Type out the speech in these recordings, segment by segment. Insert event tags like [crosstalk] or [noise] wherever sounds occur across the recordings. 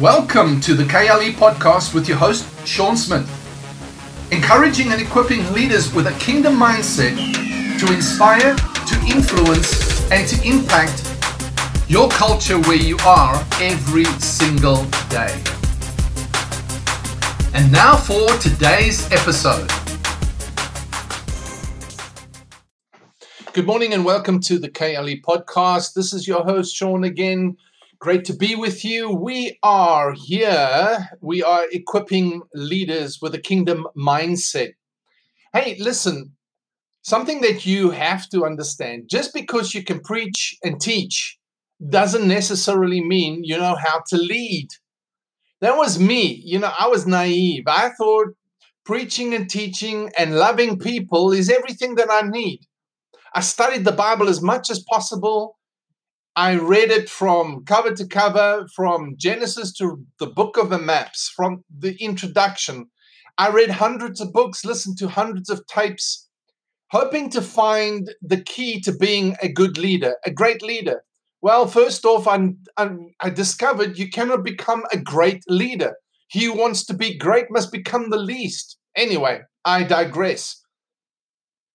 Welcome to the KLE podcast with your host, Sean Smith. Encouraging and equipping leaders with a kingdom mindset to inspire, to influence, and to impact your culture where you are every single day. And now for today's episode. Good morning and welcome to the KLE podcast. This is your host, Sean, again. Great to be with you. We are here. We are equipping leaders with a kingdom mindset. Hey, listen, something that you have to understand just because you can preach and teach doesn't necessarily mean you know how to lead. That was me. You know, I was naive. I thought preaching and teaching and loving people is everything that I need. I studied the Bible as much as possible I read it from cover to cover, from Genesis to the book of the maps, from the introduction. I read hundreds of books, listened to hundreds of tapes, hoping to find the key to being a good leader, a great leader. Well, first off, I, I, I discovered you cannot become a great leader. He who wants to be great must become the least. Anyway, I digress.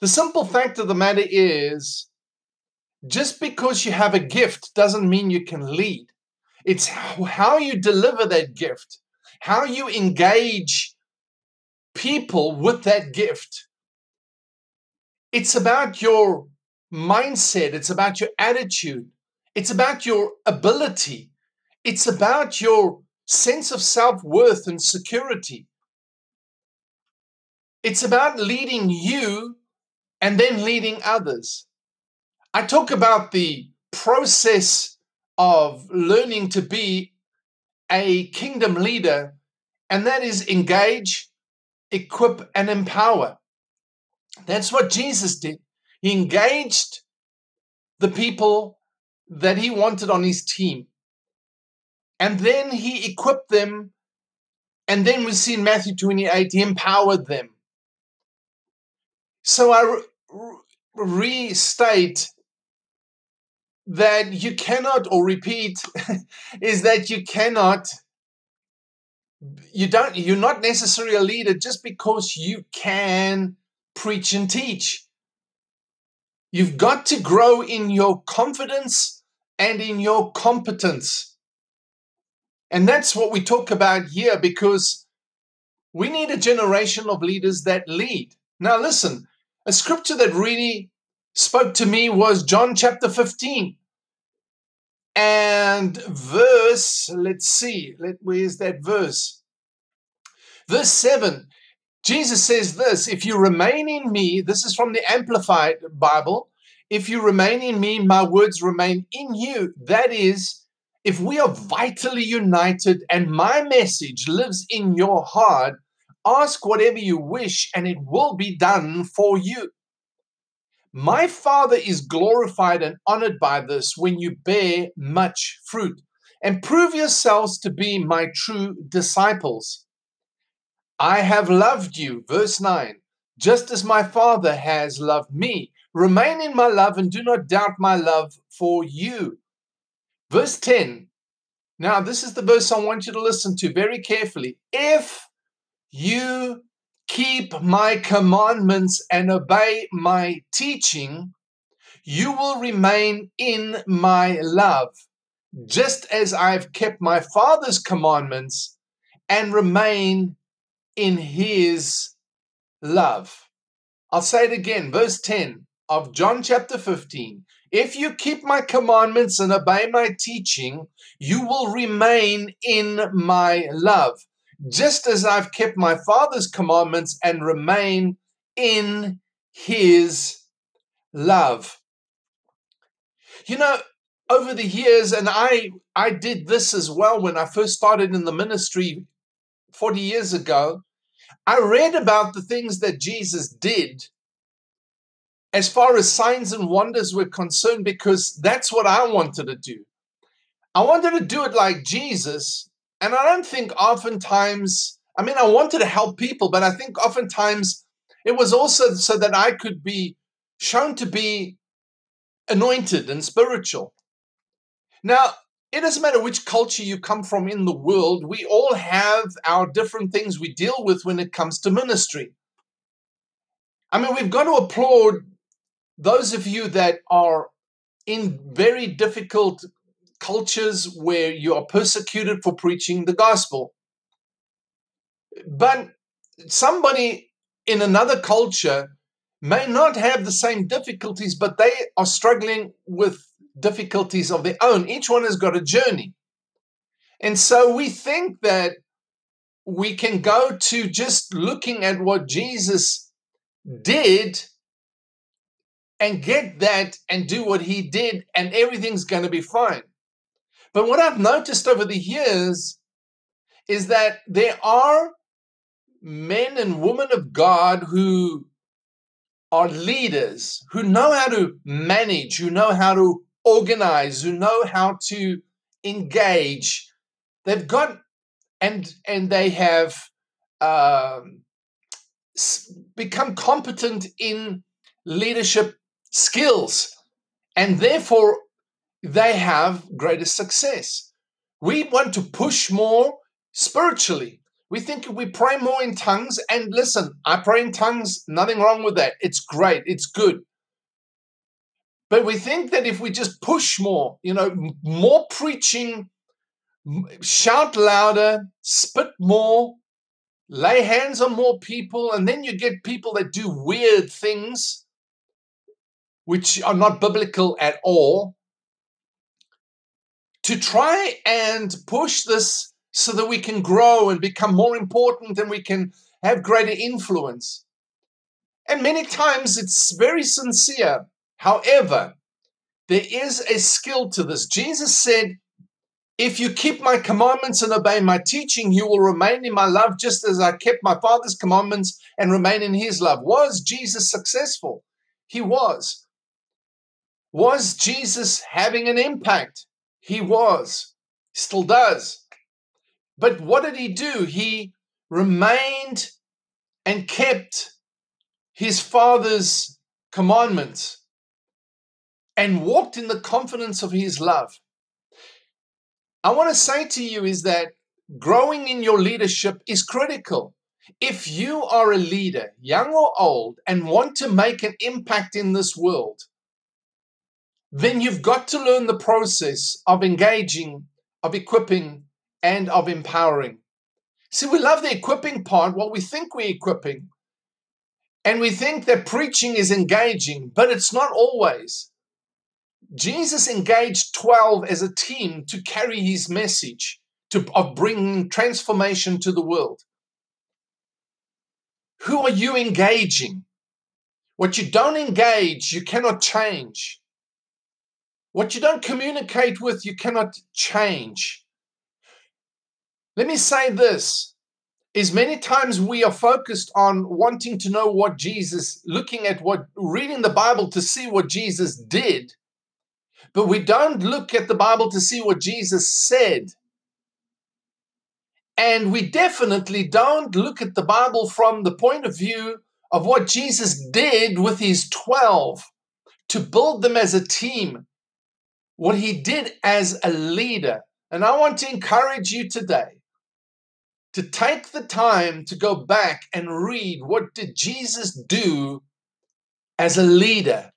The simple fact of the matter is, just because you have a gift doesn't mean you can lead. It's how you deliver that gift, how you engage people with that gift. It's about your mindset, it's about your attitude, it's about your ability, it's about your sense of self worth and security. It's about leading you and then leading others. I talk about the process of learning to be a kingdom leader, and that is engage, equip, and empower. That's what Jesus did. He engaged the people that he wanted on his team. And then he equipped them. And then we see in Matthew 28, he empowered them. So I restate that you cannot or repeat [laughs] is that you cannot you don't you're not necessarily a leader just because you can preach and teach. You've got to grow in your confidence and in your competence. And that's what we talk about here because we need a generation of leaders that lead. Now listen a scripture that really spoke to me was John chapter 15 and verse, let's see, let, where's that verse? Verse 7, Jesus says this If you remain in me, this is from the Amplified Bible, if you remain in me, my words remain in you. That is, if we are vitally united and my message lives in your heart, ask whatever you wish and it will be done for you. My Father is glorified and honored by this when you bear much fruit and prove yourselves to be my true disciples. I have loved you, verse 9, just as my Father has loved me. Remain in my love and do not doubt my love for you. Verse 10. Now, this is the verse I want you to listen to very carefully. If you keep my commandments and obey my teaching, you will remain in my love, just as I've kept my Father's commandments and remain in his love. I'll say it again, verse 10 of John chapter 15. If you keep my commandments and obey my teaching, you will remain in my love just as I've kept my Father's commandments and remain in his love. You know, over the years, and I, I did this as well when I first started in the ministry 40 years ago, I read about the things that Jesus did as far as signs and wonders were concerned because that's what I wanted to do. I wanted to do it like Jesus, and I don't think oftentimes, I mean, I wanted to help people, but I think oftentimes it was also so that I could be shown to be anointed and spiritual. Now, it doesn't matter which culture you come from in the world, we all have our different things we deal with when it comes to ministry. I mean, we've got to applaud those of you that are in very difficult cultures where you are persecuted for preaching the gospel. But somebody in another culture may not have the same difficulties, but they are struggling with difficulties of their own. Each one has got a journey. And so we think that we can go to just looking at what Jesus did and get that and do what he did, and everything's going to be fine. But what I've noticed over the years is that there are men and women of God who are leaders, who know how to manage, who know how to organize, who know how to engage. They've got and and they have um, become competent in leadership skills, and therefore they have greater success. We want to push more spiritually. We think we pray more in tongues, and listen, I pray in tongues, nothing wrong with that. It's great, it's good. But we think that if we just push more, you know, more preaching, shout louder, spit more, lay hands on more people, and then you get people that do weird things which are not biblical at all to try and push this so that we can grow and become more important and we can have greater influence. And many times it's very sincere. However, there is a skill to this. Jesus said, If you keep my commandments and obey my teaching, you will remain in my love just as I kept my Father's commandments and remain in his love. Was Jesus successful? He was. Was Jesus having an impact? He was. Still does. But what did he do? He remained and kept his Father's commandments and walked in the confidence of his love. I want to say to you is that growing in your leadership is critical. If you are a leader, young or old, and want to make an impact in this world, then you've got to learn the process of engaging, of equipping, and of empowering. See, we love the equipping part, what we think we're equipping. And we think that preaching is engaging, but it's not always. Jesus engaged 12 as a team to carry his message to, of bringing transformation to the world. Who are you engaging? What you don't engage, you cannot change. What you don't communicate with, you cannot change. Let me say this is many times we are focused on wanting to know what Jesus, looking at what, reading the Bible to see what Jesus did but we don't look at the Bible to see what Jesus said. And we definitely don't look at the Bible from the point of view of what Jesus did with his 12 to build them as a team, what he did as a leader. And I want to encourage you today to take the time to go back and read what did Jesus do as a leader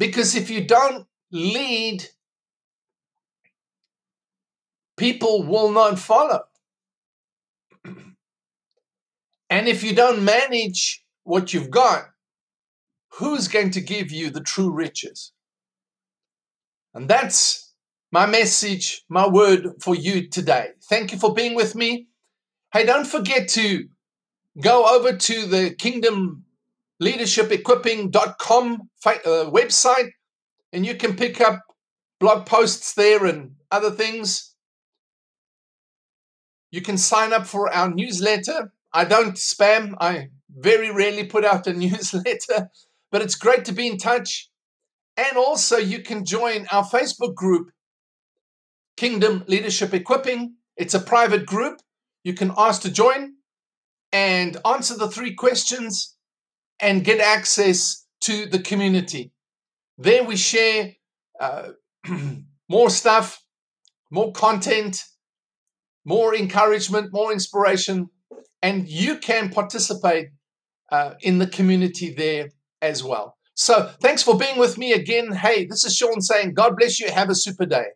because if you don't lead, people will not follow. [clears throat] and if you don't manage what you've got, who's going to give you the true riches? And that's my message, my word for you today. Thank you for being with me. Hey, don't forget to go over to the Kingdom leadershipequipping.com uh, website, and you can pick up blog posts there and other things. You can sign up for our newsletter. I don't spam, I very rarely put out a [laughs] newsletter, but it's great to be in touch. And also, you can join our Facebook group, Kingdom Leadership Equipping. It's a private group. You can ask to join and answer the three questions and get access to the community. There we share uh, [clears throat] more stuff, more content, more encouragement, more inspiration, and you can participate uh, in the community there as well. So, thanks for being with me again. Hey, this is Sean saying, God bless you. Have a super day.